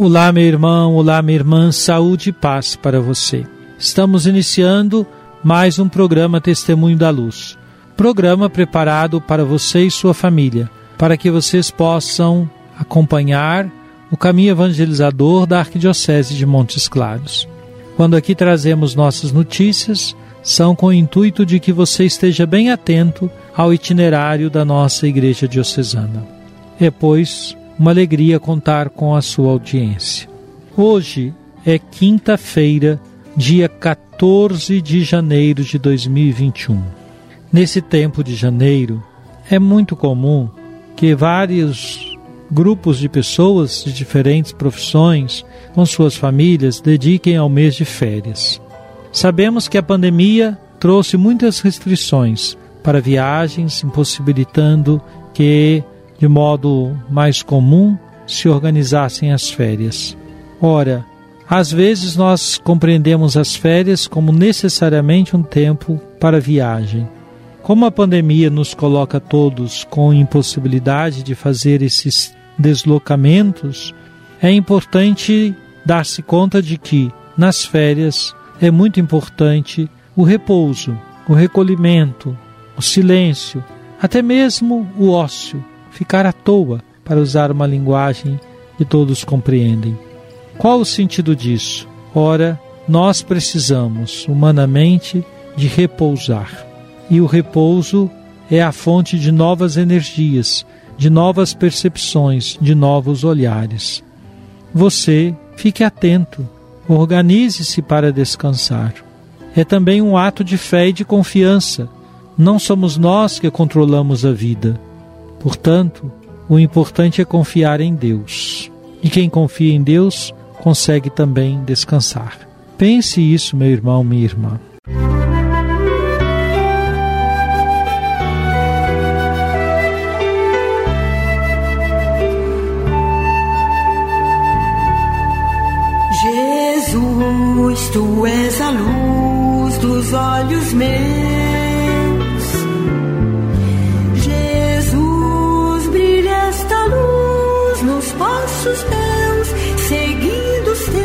Olá, meu irmão, olá, minha irmã, saúde e paz para você. Estamos iniciando mais um programa Testemunho da Luz. Programa preparado para você e sua família, para que vocês possam acompanhar o caminho evangelizador da Arquidiocese de Montes Claros. Quando aqui trazemos nossas notícias, são com o intuito de que você esteja bem atento ao itinerário da nossa Igreja Diocesana. É, pois, uma alegria contar com a sua audiência. Hoje é quinta-feira, dia 14 de janeiro de 2021. Nesse tempo de janeiro, é muito comum que vários grupos de pessoas de diferentes profissões, com suas famílias, dediquem ao mês de férias. Sabemos que a pandemia trouxe muitas restrições para viagens, impossibilitando que de modo mais comum se organizassem as férias. Ora, às vezes nós compreendemos as férias como necessariamente um tempo para viagem. Como a pandemia nos coloca todos com impossibilidade de fazer esses deslocamentos, é importante dar-se conta de que nas férias é muito importante o repouso, o recolhimento, o silêncio, até mesmo o ócio ficar à toa, para usar uma linguagem que todos compreendem. Qual o sentido disso? Ora, nós precisamos, humanamente, de repousar. E o repouso é a fonte de novas energias, de novas percepções, de novos olhares. Você fique atento, organize-se para descansar. É também um ato de fé e de confiança. Não somos nós que controlamos a vida Portanto, o importante é confiar em Deus. E quem confia em Deus consegue também descansar. Pense isso, meu irmão, minha irmã. Jesus, tu és a luz dos olhos meus. Seguindo os teus.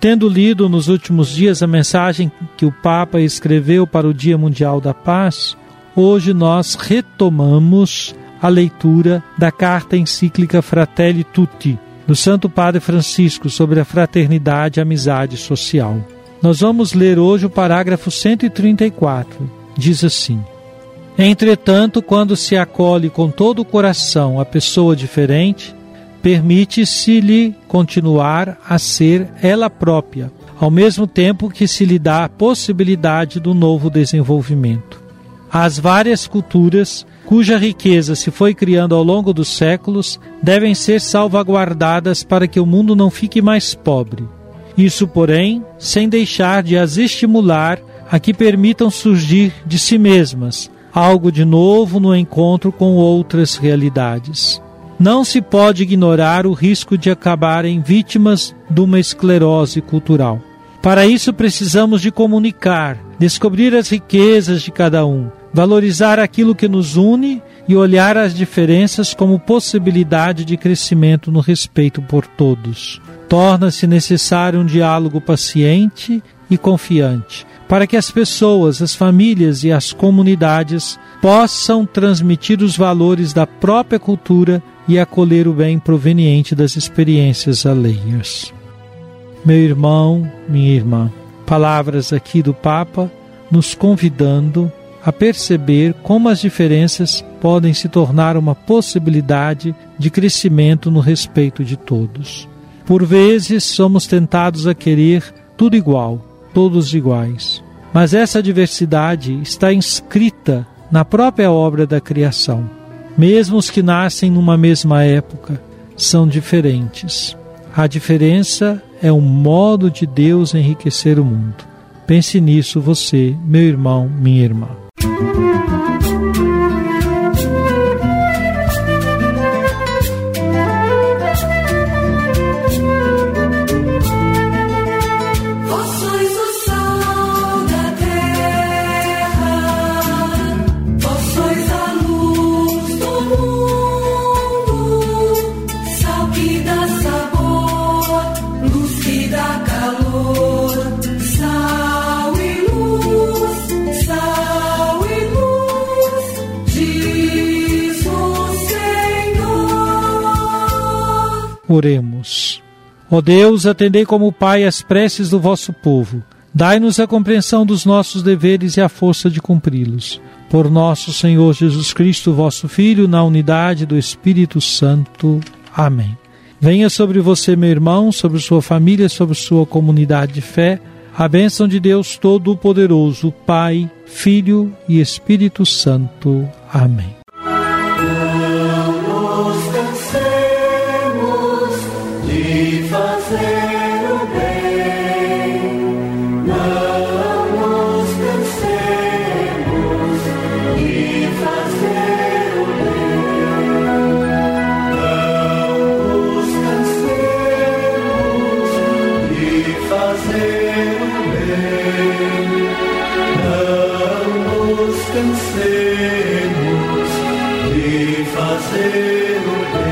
Tendo lido nos últimos dias a mensagem que o Papa escreveu para o Dia Mundial da Paz, hoje nós retomamos a leitura da carta encíclica Fratelli Tutti, do Santo Padre Francisco sobre a fraternidade e amizade social. Nós vamos ler hoje o parágrafo 134. Diz assim: Entretanto, quando se acolhe com todo o coração a pessoa diferente, permite-se-lhe continuar a ser ela própria, ao mesmo tempo que se lhe dá a possibilidade do novo desenvolvimento. As várias culturas, cuja riqueza se foi criando ao longo dos séculos, devem ser salvaguardadas para que o mundo não fique mais pobre. Isso, porém, sem deixar de as estimular a que permitam surgir de si mesmas algo de novo no encontro com outras realidades. Não se pode ignorar o risco de acabarem vítimas de uma esclerose cultural. Para isso precisamos de comunicar, descobrir as riquezas de cada um, valorizar aquilo que nos une e olhar as diferenças como possibilidade de crescimento no respeito por todos. Torna-se necessário um diálogo paciente e confiante, para que as pessoas, as famílias e as comunidades possam transmitir os valores da própria cultura e acolher o bem proveniente das experiências alheias. Meu irmão, minha irmã, palavras aqui do Papa nos convidando a perceber como as diferenças podem se tornar uma possibilidade de crescimento no respeito de todos. Por vezes somos tentados a querer tudo igual, todos iguais. Mas essa diversidade está inscrita na própria obra da criação. Mesmo os que nascem numa mesma época são diferentes. A diferença é um modo de Deus enriquecer o mundo. Pense nisso, você, meu irmão, minha irmã. Oremos. Ó Deus, atendei como Pai as preces do vosso povo. Dai-nos a compreensão dos nossos deveres e a força de cumpri-los. Por nosso Senhor Jesus Cristo, vosso Filho, na unidade do Espírito Santo. Amém. Venha sobre você, meu irmão, sobre sua família, sobre sua comunidade de fé, a bênção de Deus Todo-Poderoso, Pai, Filho e Espírito Santo. Amém. descansemos de fazer o bem.